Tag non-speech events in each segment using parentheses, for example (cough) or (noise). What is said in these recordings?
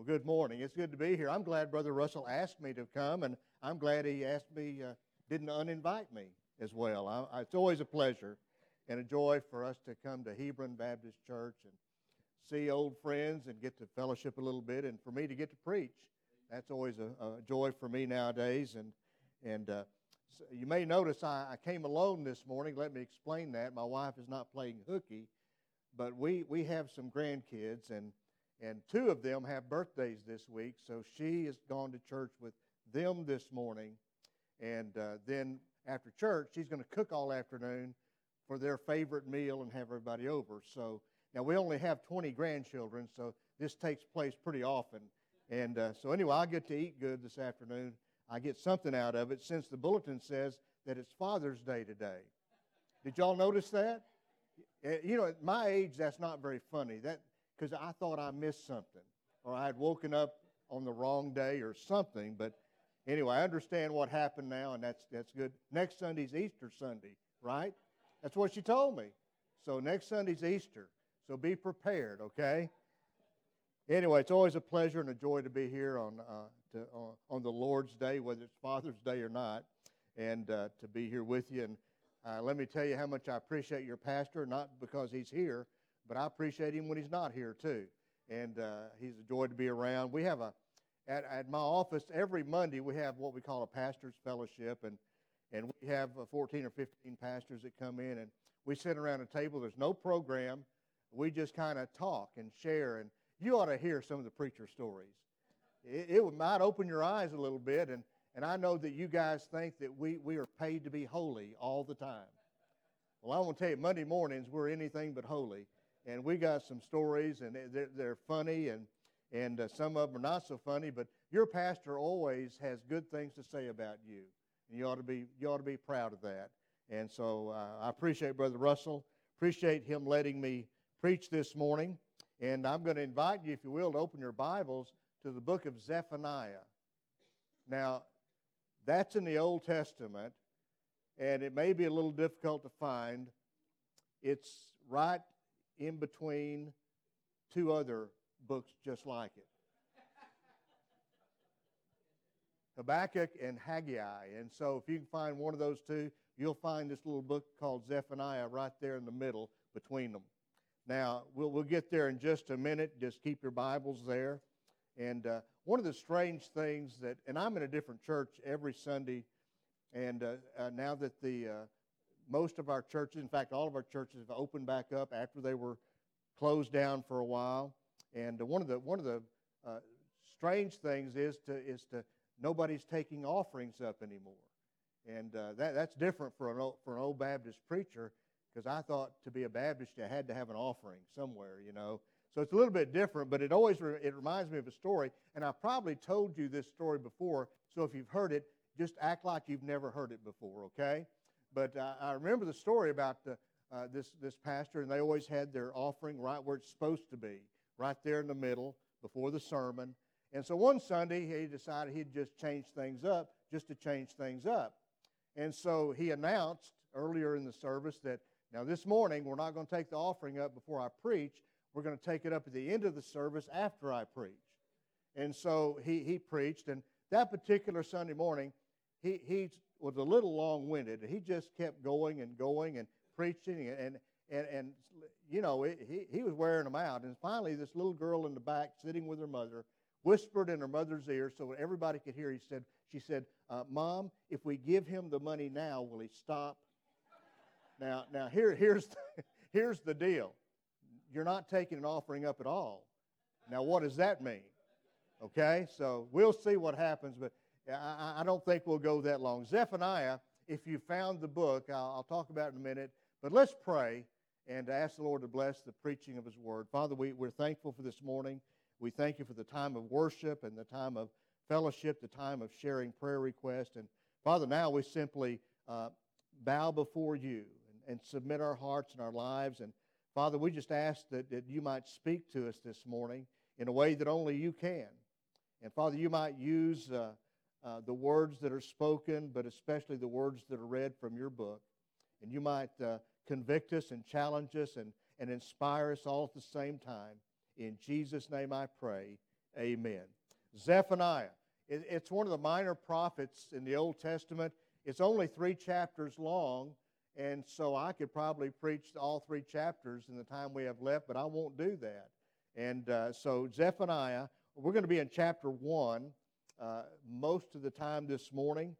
Well, good morning. It's good to be here. I'm glad Brother Russell asked me to come, and I'm glad he asked me, uh, didn't uninvite me as well. I, it's always a pleasure and a joy for us to come to Hebron Baptist Church and see old friends and get to fellowship a little bit, and for me to get to preach. That's always a, a joy for me nowadays. And and uh, so you may notice I, I came alone this morning. Let me explain that. My wife is not playing hooky, but we we have some grandkids and and two of them have birthdays this week, so she has gone to church with them this morning. And uh, then after church, she's going to cook all afternoon for their favorite meal and have everybody over. So now we only have 20 grandchildren, so this takes place pretty often. And uh, so anyway, I get to eat good this afternoon. I get something out of it since the bulletin says that it's Father's Day today. Did y'all notice that? You know, at my age, that's not very funny. That because I thought I missed something or I had woken up on the wrong day or something. But anyway, I understand what happened now, and that's, that's good. Next Sunday's Easter Sunday, right? That's what she told me. So next Sunday's Easter. So be prepared, okay? Anyway, it's always a pleasure and a joy to be here on, uh, to, uh, on the Lord's Day, whether it's Father's Day or not, and uh, to be here with you. And uh, let me tell you how much I appreciate your pastor, not because he's here, but I appreciate him when he's not here too. And uh, he's a joy to be around. We have a at, at my office every Monday we have what we call a pastors fellowship, and and we have uh, 14 or 15 pastors that come in, and we sit around a table. There's no program. We just kind of talk and share, and you ought to hear some of the preacher stories. It, it might open your eyes a little bit, and and I know that you guys think that we we are paid to be holy all the time. Well, I want to tell you, Monday mornings we're anything but holy and we got some stories, and they're, they're funny, and and uh, some of them are not so funny. But your pastor always has good things to say about you, and you ought to be you ought to be proud of that. And so uh, I appreciate Brother Russell. Appreciate him letting me preach this morning. And I'm going to invite you, if you will, to open your Bibles to the book of Zephaniah. Now, that's in the Old Testament, and it may be a little difficult to find. It's right in between two other books just like it Habakkuk and Haggai. And so, if you can find one of those two, you'll find this little book called Zephaniah right there in the middle between them. Now, we'll, we'll get there in just a minute. Just keep your Bibles there. And uh, one of the strange things that, and I'm in a different church every Sunday, and uh, uh, now that the uh, most of our churches, in fact, all of our churches have opened back up after they were closed down for a while. And one of the one of the uh, strange things is to is to nobody's taking offerings up anymore, and uh, that that's different for an old, for an old Baptist preacher because I thought to be a Baptist you had to have an offering somewhere, you know. So it's a little bit different, but it always re- it reminds me of a story, and I probably told you this story before. So if you've heard it, just act like you've never heard it before, okay? But uh, I remember the story about uh, uh, this, this pastor, and they always had their offering right where it's supposed to be, right there in the middle before the sermon. And so one Sunday, he decided he'd just change things up, just to change things up. And so he announced earlier in the service that now this morning we're not going to take the offering up before I preach. We're going to take it up at the end of the service after I preach. And so he, he preached, and that particular Sunday morning, he, he was a little long winded. He just kept going and going and preaching, and, and, and you know, it, he, he was wearing them out. And finally, this little girl in the back sitting with her mother whispered in her mother's ear so everybody could hear. He said, she said, uh, Mom, if we give him the money now, will he stop? now, now here, here's, the, (laughs) here's the deal. You're not taking an offering up at all. Now, what does that mean? Okay, so we'll see what happens, but I, I don't think we'll go that long. Zephaniah, if you found the book, I'll, I'll talk about it in a minute, but let's pray and ask the Lord to bless the preaching of His Word. Father, we, we're thankful for this morning. We thank you for the time of worship and the time of fellowship, the time of sharing prayer requests. And Father, now we simply uh, bow before you and, and, submit our hearts and our lives. And Father, we just ask that, that you might speak to us this morning in a way that only you can. And Father, you might use uh, uh, the words that are spoken, but especially the words that are read from your book. And you might uh, convict us and challenge us and, and inspire us all at the same time. In Jesus' name I pray. Amen. Zephaniah. It's one of the minor prophets in the Old Testament. It's only three chapters long, and so I could probably preach all three chapters in the time we have left, but I won't do that. And uh, so, Zephaniah, we're going to be in chapter 1 uh, most of the time this morning.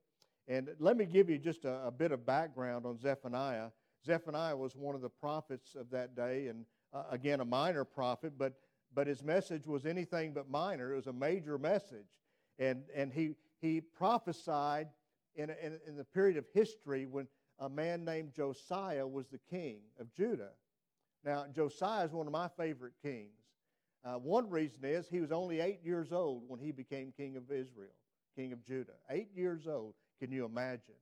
And let me give you just a, a, bit of background on Zephaniah. Zephaniah was one of the prophets of that day, and uh, again, a minor prophet, but, but his message was anything but minor. It was a major message. And, and he, he prophesied in, in, in the period of history when a man named Josiah was the king of Judah. Now, Josiah is one of my favorite kings. Uh, one reason is he was only eight years old when he became king of Israel, king of Judah. Eight years old, can you imagine?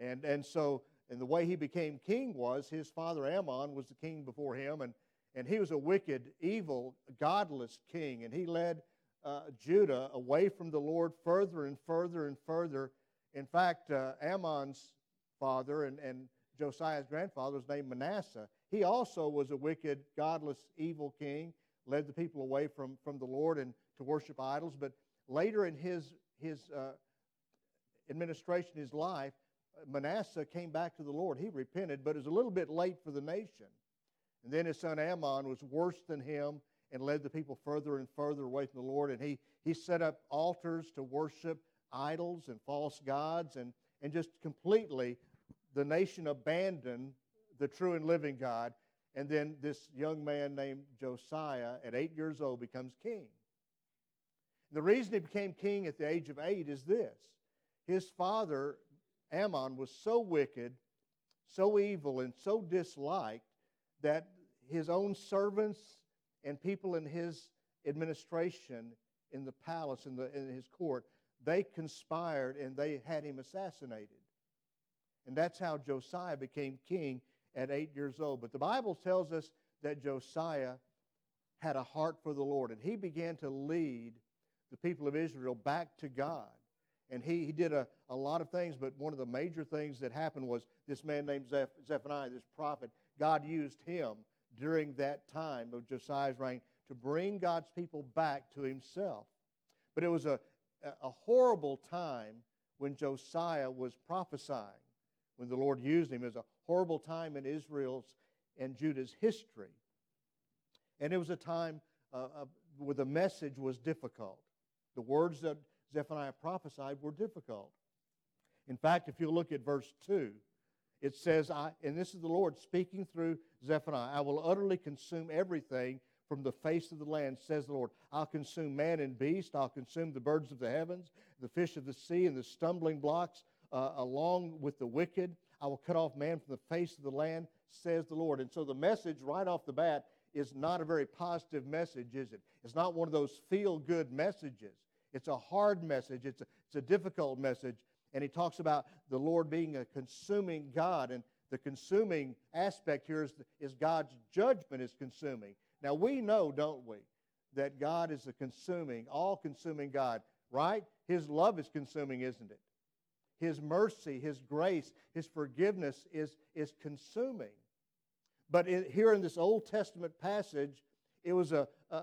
And, and so, and the way he became king was his father Amon was the king before him, and, and he was a wicked, evil, godless king, and he led uh, Judah away from the Lord further and further and further. In fact, uh, Amon's father and, and Josiah's grandfather was named Manasseh. He also was a wicked, godless, evil king, led the people away from, from the Lord and to worship idols. But later in his, his uh, administration, his life, Manasseh came back to the Lord. He repented, but it was a little bit late for the nation. And then his son Amon was worse than him and led the people further and further away from the Lord. And he, he set up altars to worship idols and false gods, and, and just completely the nation abandoned the true and living God. And then this young man named Josiah, at eight years old, becomes king. The reason he became king at the age of eight is this his father, Amon, was so wicked, so evil, and so disliked that his own servants and people in his administration in the palace, in, the, in his court, they conspired and they had him assassinated. And that's how Josiah became king at eight years old. But the Bible tells us that Josiah had a heart for the Lord, and he began to lead the people of Israel back to God. And he, he did a, a lot of things, but one of the major things that happened was this man named Zeph, Zephaniah, this prophet, God used him during that time of Josiah's reign to bring God's people back to himself. But it was a, a horrible time when Josiah was prophesying, when the Lord used him. Was a horrible time in Israel's and Judah's history. And it was a time uh, uh, where the message was difficult. The words that Zephaniah prophesied were difficult. In fact, if you look at verse 2, it says, I, and this is the Lord speaking through Zephaniah, I will utterly consume everything from the face of the land, says the Lord. I'll consume man and beast. I'll consume the birds of the heavens, the fish of the sea, and the stumbling blocks, uh, along with the wicked. I will cut off man from the face of the land, says the Lord. And so the message right off the bat is not a very positive message, is it? It's not one of those feel good messages. It's a hard message, it's a, it's a difficult message. And he talks about the Lord being a consuming God. And the consuming aspect here is, is God's judgment is consuming. Now, we know, don't we, that God is a consuming, all consuming God, right? His love is consuming, isn't it? His mercy, His grace, His forgiveness is, is consuming. But it, here in this Old Testament passage, it was a, a,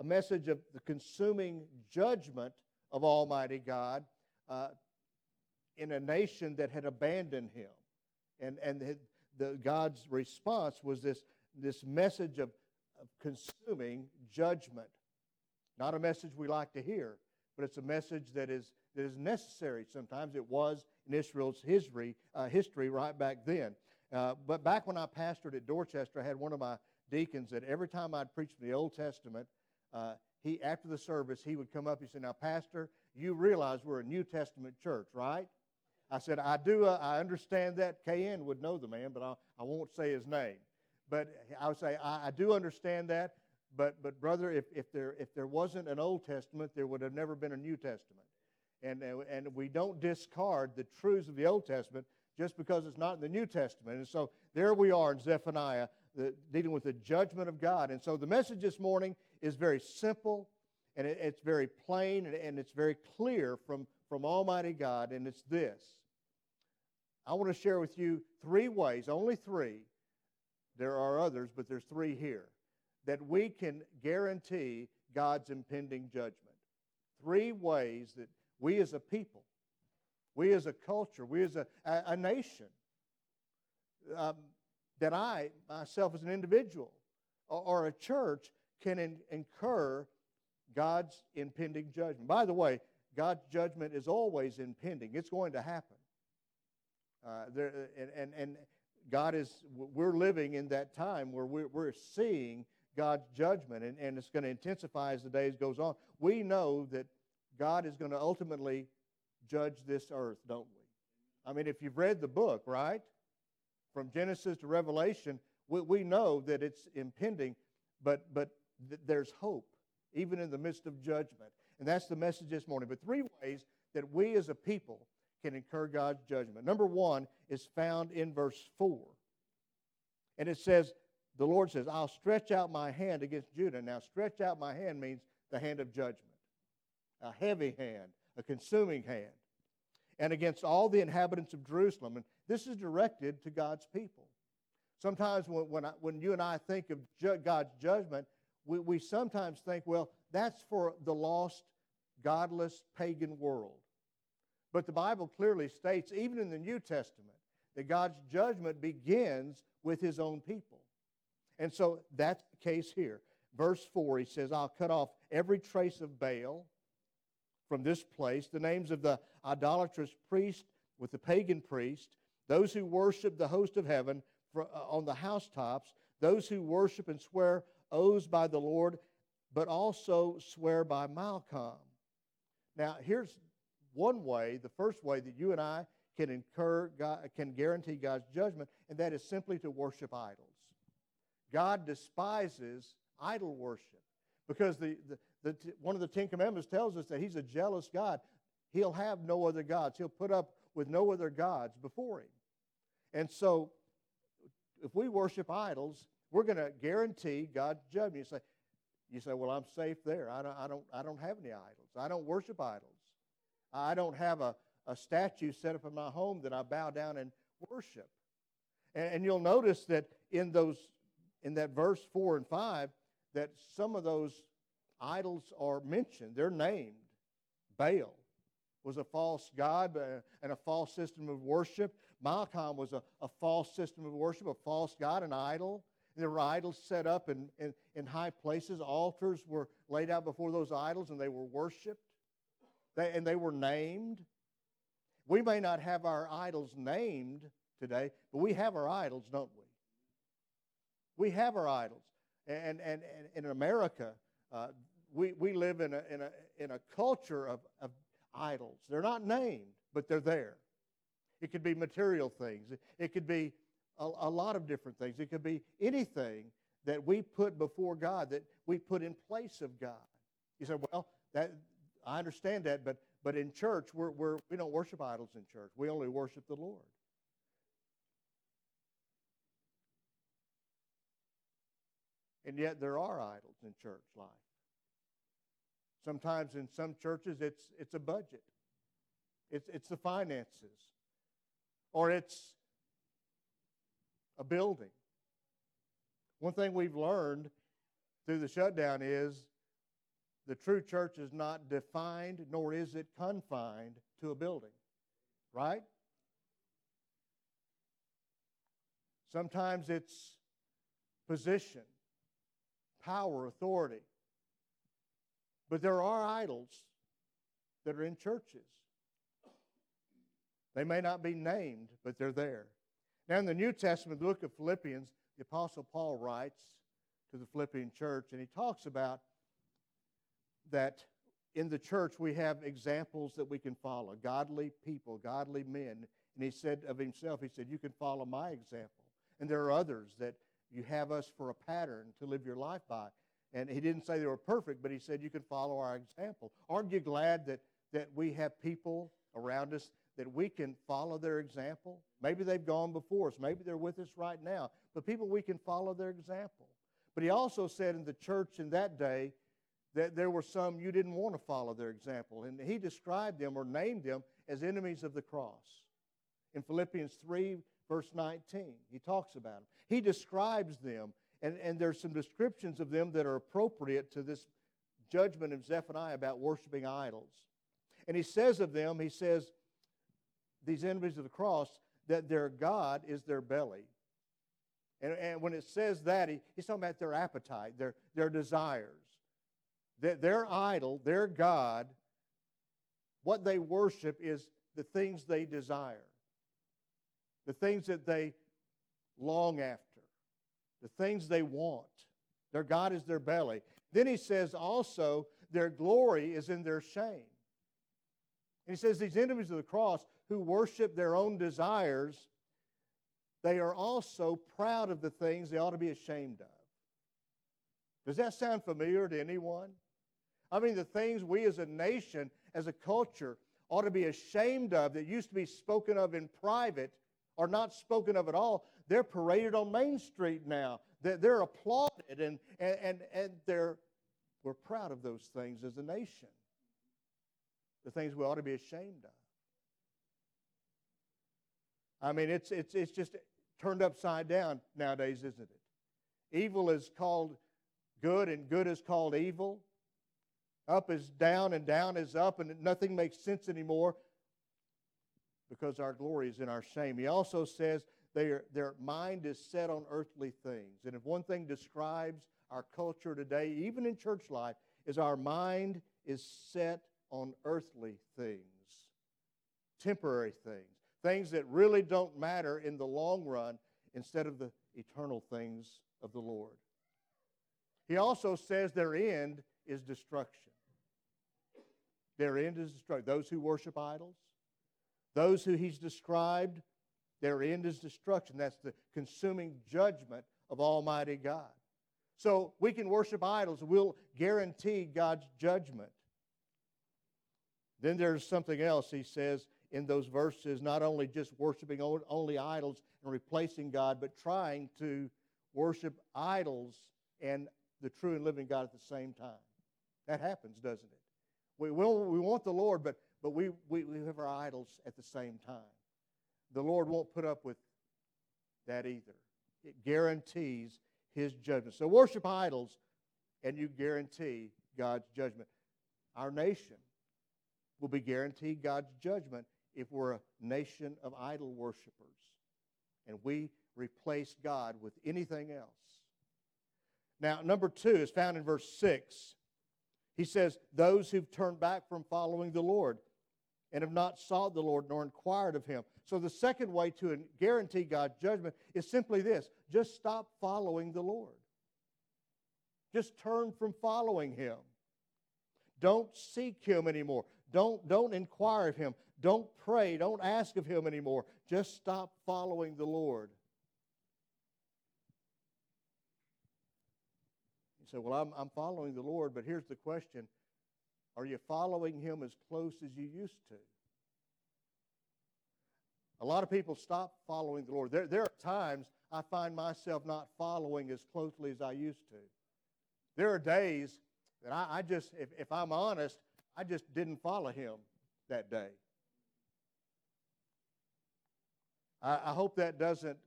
a, message of the consuming judgment of Almighty God uh, in a nation that had abandoned Him. And, and the, the, God's response was this, this message of, of consuming judgment. Not a message we like to hear, but it's a message that is that is necessary. Sometimes it was in Israel's history, uh, history right back then. Uh, but back when I pastored at Dorchester, I had one of my deacons that every time I'd preach the Old Testament, uh, he after the service he would come up. He said, "Now, Pastor, you realize we're a New Testament church, right?" I said, "I do. Uh, I understand that." KN would know the man, but I, I won't say his name. But I would say, I, I do understand that. But, but brother, if, if, there, if there wasn't an Old Testament, there would have never been a New Testament and, uh, and we don't discard the truths of the Old Testament just because it's not in the New Testament. And so there we are in Zephaniah, the, dealing with the judgment of God. And so the message this morning is very simple, and it, it's very plain, and, and it's very clear from, from Almighty God, and it's this. I want to share with you three ways, only three. There are others, but there's three here, that we can guarantee God's impending judgment. Three ways that we as a people, we as a culture, we as a, a, a nation, um, that I, myself as an individual or, or a church, can in, incur God's impending judgment. By the way, God's judgment is always impending, it's going to happen. Uh, there, and, and, and God is, we're living in that time where we're, we're seeing God's judgment, and, and it's going to intensify as the days goes on. We know that God is going to ultimately judge this earth, don't we? I mean, if you've read the book, right? From Genesis to Revelation, we, we know that it's impending, but, but th- there's hope, even in the midst of judgment. And that's the message this morning. But three ways that we as a people can incur God's judgment. Number one is found in verse 4. And it says, the Lord says, I'll stretch out my hand against Judah. Now, stretch out my hand means the hand of judgment, a heavy hand, a consuming hand, and against all the inhabitants of Jerusalem. And this is directed to God's people. Sometimes when, when, I, when you and I think of ju- God's judgment, we, we sometimes think, well, that's for the lost, godless, pagan world. But the Bible clearly states, even in the New Testament, that God's judgment begins with his own people. And so that's the case here. Verse 4, he says, I'll cut off every trace of Baal from this place, the names of the idolatrous priest with the pagan priest, those who worship the host of heaven uh, on the housetops, those who worship and swear oaths by the Lord, but also swear by Milcom. Now, here's one way, the first way that you and I can incur, God, can guarantee God's judgment, and that is simply to worship idols. God despises idol worship because the, the, the, one of the Ten Commandments tells us that He's a jealous God. He'll have no other gods, He'll put up with no other gods before Him. And so, if we worship idols, we're going to guarantee God's judgment. You say, you say, well, I'm safe there. I don't, I don't, I don't have any idols. I don't worship idols. I don't have a, a statue set up in my home that I bow down and worship. And, and you'll notice that in those in that verse 4 and 5 that some of those idols are mentioned. They're named. Baal was a false god and a false system of worship. Milcom was a, a false system of worship, a false god, an idol. There were idols set up in, in, in high places. Altars were laid out before those idols and they were worshiped. They, and they were named. We may not have our idols named today, but we have our idols, don't we? We have our idols. And, and, and in America, uh, we, we live in a, in a, in a culture of, of idols. They're not named, but they're there. It could be material things, it could be a, a lot of different things. It could be anything that we put before God, that we put in place of God. You say, well, that, I understand that, but, but in church, we're, we're, we don't worship idols in church. We only worship the Lord. And yet there are idols in church life. Sometimes in some churches it's, it's a budget, it's, it's the finances, or it's a building. One thing we've learned through the shutdown is the true church is not defined nor is it confined to a building, right? Sometimes it's position power, authority. But there are idols that are in churches. They may not be named, but they're there. Now, in the New Testament, the book of Philippians, the Apostle Paul writes to the Philippian church, and he talks about that in the church we have examples that we can follow godly people, godly men. And he said of himself, he said, You can follow my example. And there are others that you have us for a pattern to live your life by. And he didn't say they were perfect, but he said you can follow our example. Aren't you glad that, that we have people around us that we can follow their example? Maybe they've gone before us. Maybe they're with us right now. But people we can follow their example. But he also said in the church in that day that there were some you didn't want to follow their example. And he described them or named them as enemies of the cross. In Philippians 3, verse 19. He talks about them. He describes them, and, and there's some descriptions of them that are appropriate to this judgment of Zephaniah about worshiping idols. And he says of them, he says, these enemies of the cross, that their God is their belly. And, and when it says that, he, he's talking about their appetite, their, their desires. Their, their idol, their God, what they worship is the things they desire, the things that they long after, the things they want. Their God is their belly. Then he says also, their glory is in their shame. And he says, these enemies of the cross who worship their own desires, they are also proud of the things they ought to be ashamed of. Does that sound familiar to anyone? I mean, the things we as a nation, as a culture, ought to be ashamed of that used to be spoken of in private are not spoken of at all. They're paraded on Main Street now. They're, they're applauded and, and, and, and they're, we're proud of those things as a nation. The things we ought to be ashamed of. I mean, it's, it's, it's just turned upside down nowadays, isn't it? Evil is called good, and good is called evil. Up is down, and down is up, and nothing makes sense anymore because our glory is in our shame. He also says their, their mind is set on earthly things. And if one thing describes our culture today, even in church life, is our mind is set on earthly things, temporary things things that really don't matter in the long run instead of the eternal things of the Lord. He also says their end is destruction. Their end is destruction. Those who worship idols, those who he's described, their end is destruction. That's the consuming judgment of Almighty God. So we can worship idols, we'll guarantee God's judgment. Then there's something else he says in those verses, not only just worshiping only idols and replacing God, but trying to worship idols and the true and living God at the same time. That happens, doesn't it? We, will, we want the Lord, but, but we, we, we have our idols at the same time. The Lord won't put up with that either. It guarantees his judgment. So worship idols, and you guarantee God's judgment. Our nation will be guaranteed God's judgment if we're a nation of idol worshippers and we replace God with anything else. Now, number two is found in verse 6. He says, Those who've turned back from following the Lord and have not sought the Lord nor inquired of him. So, the second way to guarantee God's judgment is simply this just stop following the Lord. Just turn from following him. Don't seek him anymore. Don't, don't inquire of him. Don't pray. Don't ask of Him anymore. Just stop following the Lord. You say, Well, I'm, I'm following the Lord, but here's the question Are you following Him as close as you used to? A lot of people stop following the Lord. There, there are times I find myself not following as closely as I used to. There are days that I, I just, if, if I'm honest, I just didn't follow Him that day. I, I hope that doesn't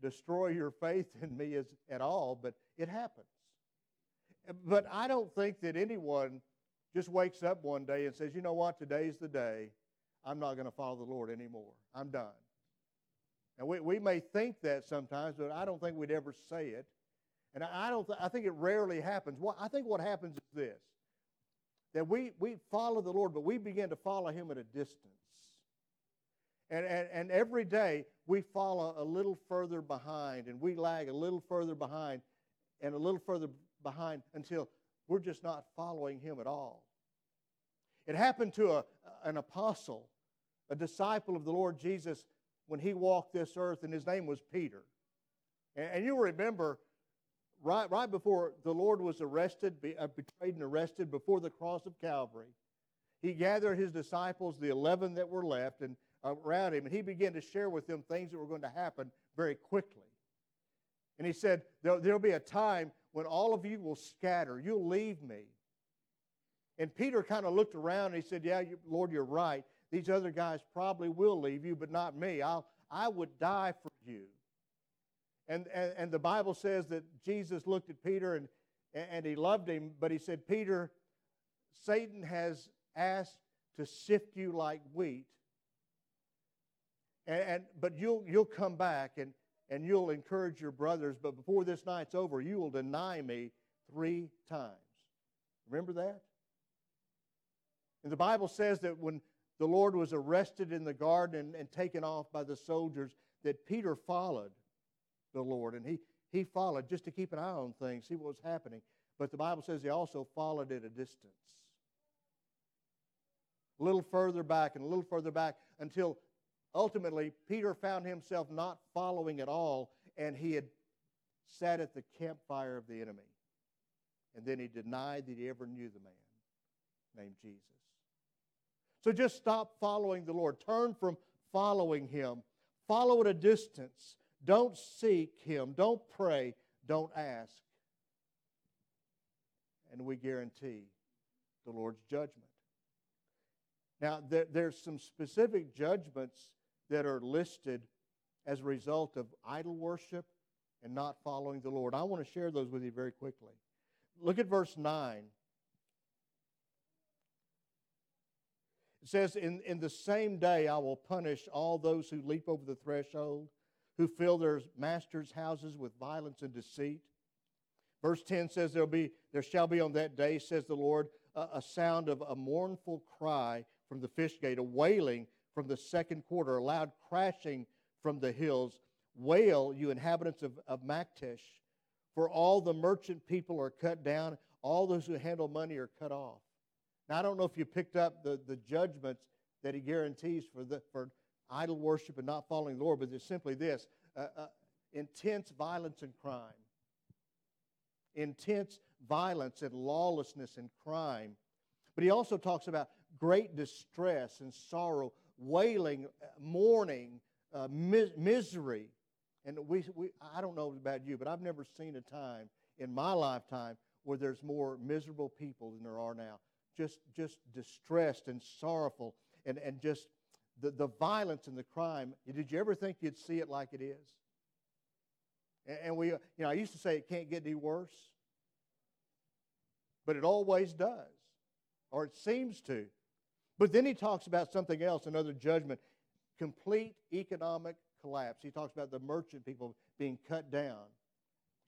destroy your faith in me as, at all, but it happens. But I don't think that anyone just wakes up one day and says, you know what, today's the day. I'm not going to follow the Lord anymore. I'm done. And we, we may think that sometimes, but I don't think we'd ever say it. And I, don't th- I think it rarely happens. What, I think what happens is this that we, we follow the Lord, but we begin to follow Him at a distance. And, and, and every day we follow a little further behind and we lag a little further behind and a little further behind until we're just not following him at all. It happened to a, an apostle, a disciple of the Lord Jesus, when he walked this earth, and his name was Peter. And, and you remember, right, right before the Lord was arrested, be, uh, betrayed and arrested, before the cross of Calvary, he gathered his disciples, the 11 that were left, and around him, and he began to share with them things that were going to happen very quickly. And he said, There'll be a time when all of you will scatter. You'll leave me. And Peter kind of looked around and he said, Yeah, Lord, you're right. These other guys probably will leave you, but not me. I'll, I would die for you. And, and, and the Bible says that Jesus looked at Peter and, and he loved him, but he said, Peter, Satan has asked to sift you like wheat. And, and, but you'll you'll come back and, and you'll encourage your brothers, but before this night's over, you will deny me three times. Remember that? And the Bible says that when the Lord was arrested in the garden and, and taken off by the soldiers, that Peter followed the Lord. And he, he followed just to keep an eye on things, see what was happening. But the Bible says he also followed at a distance. A little further back and a little further back until ultimately Peter found himself not following at all and he had sat at the campfire of the enemy. And then he denied that he ever knew the man named Jesus. So just stop following the Lord. Turn from following him. Follow at a distance. Don't seek him. Don't pray. Don't ask. And we guarantee the Lord's judgment. Now, there, there's some specific judgments that are listed as a result of idol worship and not following the Lord. I want to share those with you very quickly. Look at verse 9. It says, in, in the same day I will punish all those who leap over the threshold, who fill their masters' houses with violence and deceit. Verse 10 says, There'll be, There shall be on that day, says the Lord, a, a sound of a mournful cry from the fish gate, a wailing from the second quarter, a loud crashing from the hills. Wail, you inhabitants of, of Maktesh, for all the merchant people are cut down, all those who handle money are cut off. Now, I don't know if you picked up the, the judgments that he guarantees for, the, for idol worship and not following the Lord, but it's simply this uh, uh, intense violence and crime. Intense violence and lawlessness and crime. But he also talks about great distress and sorrow, wailing, uh, mourning, uh, mis- misery. And we, we, I don't know about you, but I've never seen a time in my lifetime where there's more miserable people than there are now. Just, just distressed and sorrowful and, and just the, the violence and the crime. Did you ever think you'd see it like it is? And, and we, you know, I used to say it can't get any worse, but it always does, or it seems to. But then he talks about something else, another judgment complete economic collapse. He talks about the merchant people being cut down.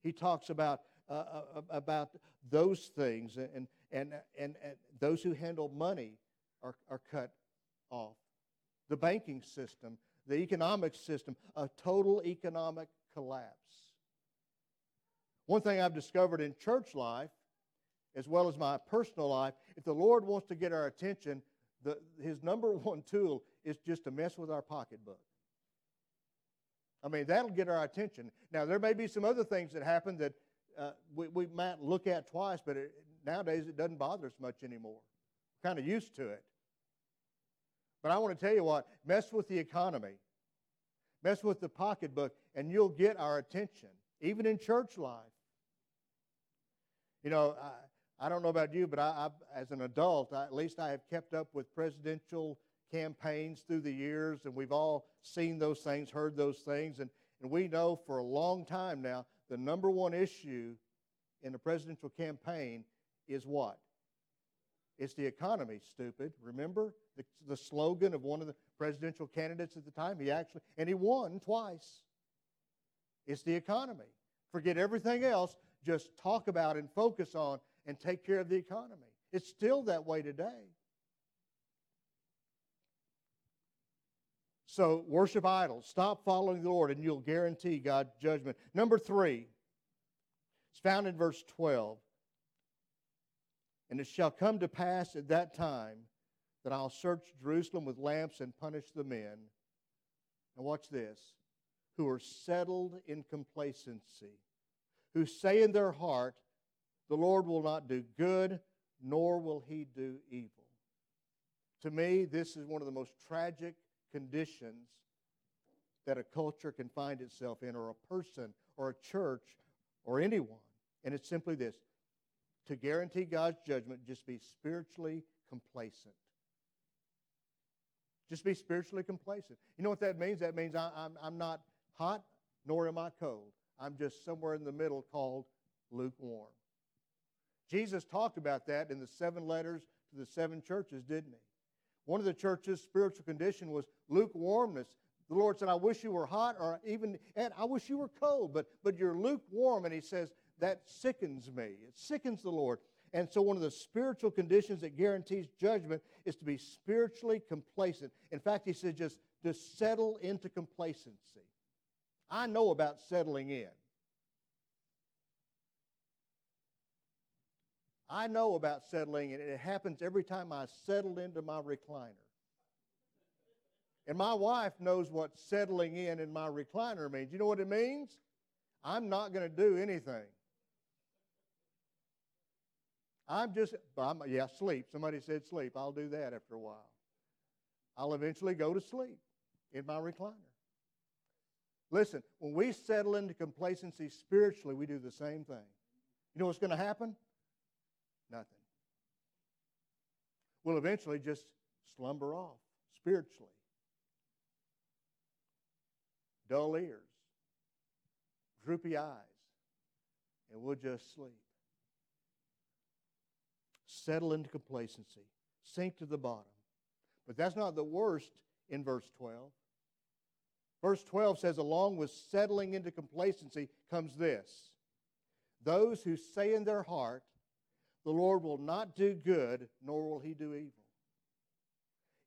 He talks about, uh, uh, about those things, and, and, and, and those who handle money are, are cut off. The banking system, the economic system, a total economic collapse. One thing I've discovered in church life, as well as my personal life, if the Lord wants to get our attention, the, his number (laughs) one tool is just to mess with our pocketbook. I mean, that'll get our attention. Now, there may be some other things that happen that uh, we, we might look at twice, but it, nowadays it doesn't bother us much anymore. We're kind of used to it. But I want to tell you what mess with the economy, mess with the pocketbook, and you'll get our attention, even in church life. You know, I, don't know about you, but I, I as an adult, I, at least I have kept up with presidential campaigns through the years, and we've all seen those things, heard those things, and, and we know for a long time now the number one issue in a presidential campaign is what? It's the economy, stupid. Remember the, the slogan of one of the presidential candidates at the time? He actually, and he won twice. It's the economy. Forget everything else. Just talk about and focus on and take care of the economy. It's still that way today. So worship idols. Stop following the Lord, and you'll guarantee God's judgment. Number three, it's found in verse 12. And it shall come to pass at that time that I'll search Jerusalem with lamps and punish the men. And watch this who are settled in complacency, who say in their heart, The Lord will not do good, nor will he do evil. To me, this is one of the most tragic conditions that a culture can find itself in, or a person, or a church, or anyone. And it's simply this to guarantee God's judgment, just be spiritually complacent. Just be spiritually complacent. You know what that means? That means I, I'm, I'm not hot, nor am I cold. I'm just somewhere in the middle called lukewarm. Jesus talked about that in the seven letters to the seven churches, didn't he? One of the church's spiritual condition was lukewarmness. The Lord said, I wish you were hot, or even, and I wish you were cold, but, but you're lukewarm. And he says, that sickens me. It sickens the Lord. And so, one of the spiritual conditions that guarantees judgment is to be spiritually complacent. In fact, he said, just, just settle into complacency. I know about settling in. I know about settling in. It happens every time I settle into my recliner. And my wife knows what settling in in my recliner means. You know what it means? I'm not going to do anything. I'm just, I'm, yeah, sleep. Somebody said sleep. I'll do that after a while. I'll eventually go to sleep in my recliner. Listen, when we settle into complacency spiritually, we do the same thing. You know what's going to happen? Nothing. We'll eventually just slumber off spiritually. Dull ears, droopy eyes, and we'll just sleep settle into complacency, sink to the bottom. But that's not the worst in verse 12. Verse 12 says, along with settling into complacency comes this those who say in their heart, the Lord will not do good, nor will he do evil.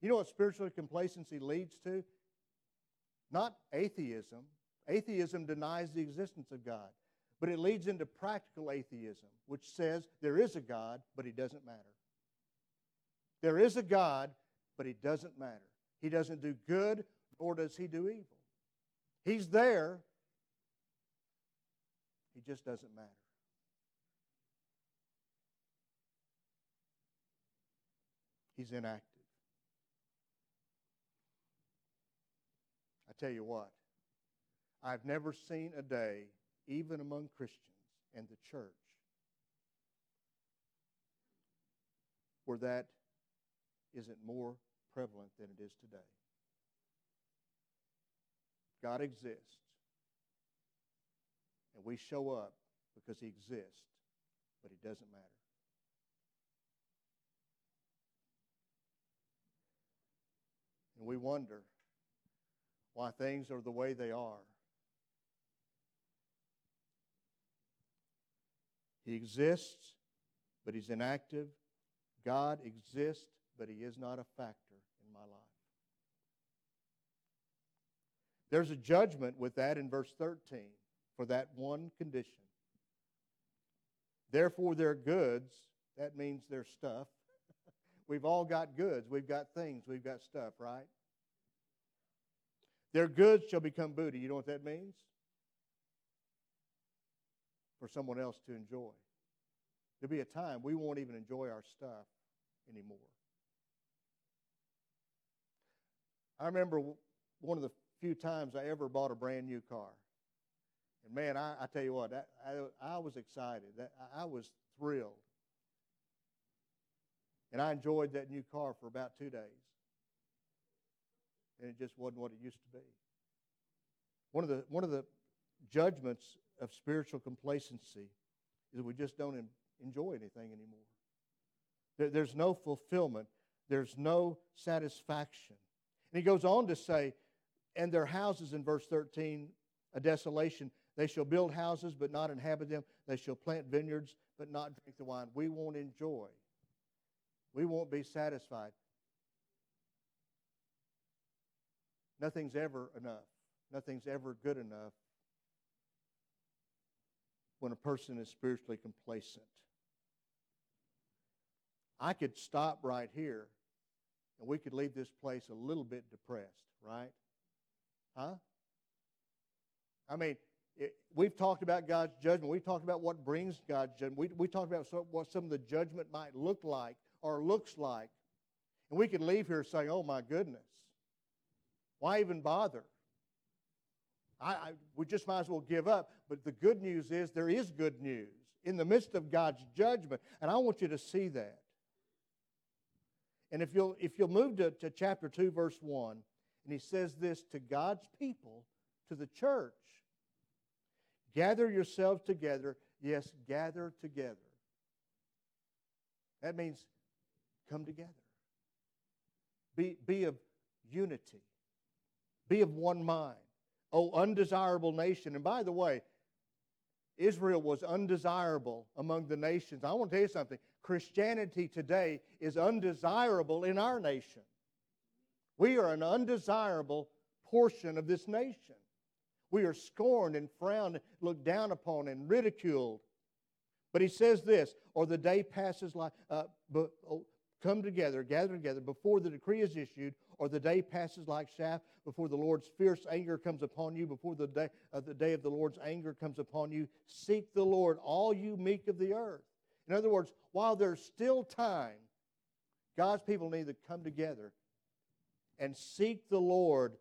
You know what spiritual complacency leads to? Not atheism. Atheism denies the existence of God. But it leads into practical atheism, which says there is a God, but he doesn't matter. There is a God, but he doesn't matter. He doesn't do good, nor does he do evil. He's there, he just doesn't matter. He's inactive. I tell you what, I've never seen a day even among Christians and the church, where that isn't more prevalent than it is today. God exists, and we show up because He exists, but it doesn't matter. We wonder why things are the way they are. He exists, but he's inactive. God exists, but he is not a factor in my life. There's a judgment with that in verse 13 for that one condition. Therefore, their goods, that means their stuff. (laughs) we've all got goods. We've got things. We've got stuff, right? Their goods shall become booty. You know what that means? for someone else to enjoy. There'll be a time we won't even enjoy our stuff anymore. I remember one of the few times I ever bought a brand new car. And man, I, I tell you what, that, I, I was excited. I was thrilled. And I enjoyed that new car for about two days. And it just wasn't what it used to be. One of the, one of the judgments of spiritual complacency is we just don't enjoy anything anymore. There's no fulfillment, there's no satisfaction. And he goes on to say, and their houses in verse 13, a desolation. They shall build houses but not inhabit them. They shall plant vineyards but not drink the wine. We won't enjoy. We won't be satisfied. Nothing's ever enough. Nothing's ever good enough when a person is spiritually complacent. I could stop right here and we could leave this place a little bit depressed, right? Huh? I mean, it, we've talked about God's judgment. We've talked about what brings God's judgment. We, we talked about what some of the judgment might look like or looks like. And we could leave here saying, oh my goodness, why even bother? I, I, we just might as well give up. But the good news is there is good news in the midst of God's judgment. And I want you to see that. And if you'll, if you'll move to, to chapter 2, verse 1, and he says this to God's people, to the church Gather yourselves together. Yes, gather together. That means come together. Be, be of unity. Be of one mind. Oh, undesirable nation. And by the way, Israel was undesirable among the nations. I want to tell you something. Christianity today is undesirable in our nation. We are an undesirable portion of this nation. We are scorned and frowned, looked down upon, and ridiculed. But he says this, or the day passes like, uh, oh, come together, gather together before the decree is issued, or the day passes like chaff before the Lord's fierce anger comes upon you, before the day, uh, the day of the Lord's anger comes upon you. Seek the Lord, all you meek of the earth. In other words, while there's still time, God's people need to come together and seek the Lord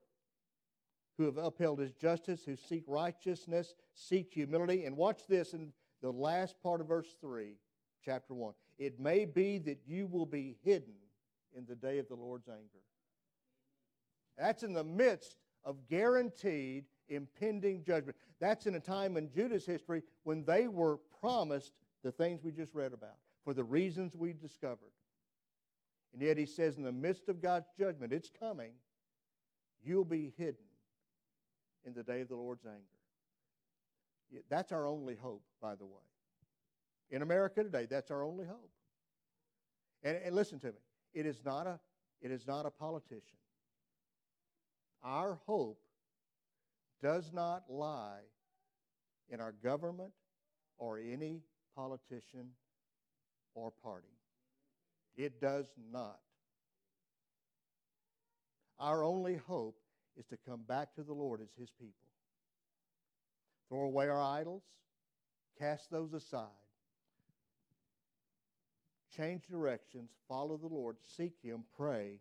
who have upheld his justice, who seek righteousness, seek humility. And watch this in the last part of verse 3, chapter 1. It may be that you will be hidden in the day of the Lord's anger. That's in the midst of guaranteed impending judgment. That's in a time in Judah's history when they were promised the things we just read about for the reasons we discovered. And yet he says, in the midst of God's judgment, it's coming, you'll be hidden in the day of the Lord's anger. That's our only hope, by the way. In America today, that's our only hope. And, and listen to me, it is not a, it is not a politician. Our hope does not lie in our government or any politician or party. It does not. Our only hope is to come back to the Lord as His people. Throw away our idols, cast those aside, change directions, follow the Lord, seek Him, pray,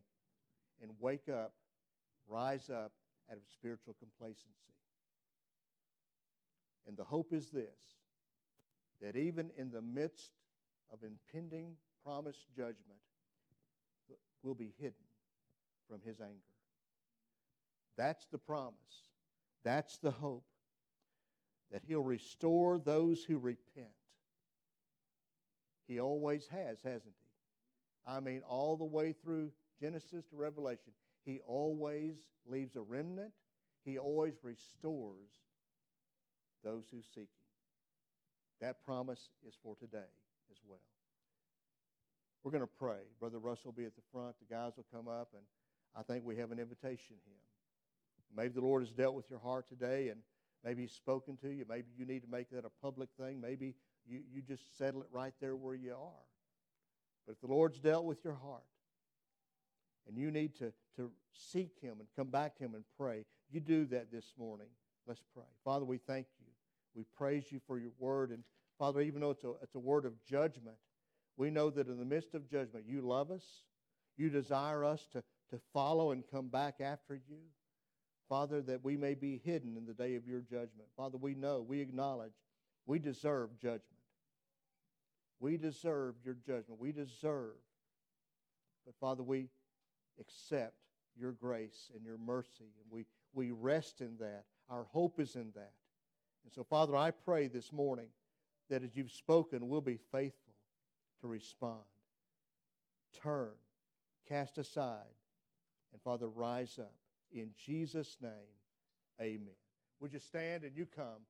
and wake up, rise up out of spiritual complacency. And the hope is this that even in the midst of impending promised judgment, we'll be hidden from His anger. That's the promise. That's the hope that He'll restore those who repent. He always has, hasn't He? I mean, all the way through Genesis to Revelation, He always leaves a remnant. He always restores those who seek Him. That promise is for today as well. We're going to pray. Brother Russell will be at the front. The guys will come up, and I think we have an invitation here. Maybe the Lord has dealt with your heart today and maybe He's spoken to you. Maybe you need to make that a public thing. Maybe you, you just settle it right there where you are. But if the Lord's dealt with your heart and you need to, to seek Him and come back to Him and pray, you do that this morning. Let's pray. Father, we thank you. We praise you for your word. And Father, even though it's a, it's a word of judgment, we know that in the midst of judgment, you love us. You desire us to, to follow and come back after you. Father, that we may be hidden in the day of your judgment. Father, we know, we acknowledge we deserve judgment. We deserve your judgment. We deserve. But Father, we accept your grace and your mercy, and we, we rest in that. Our hope is in that. And so, Father, I pray this morning that as you've spoken, we'll be faithful to respond. Turn, cast aside, and Father, rise up. In Jesus' name, amen. Would you stand and you come?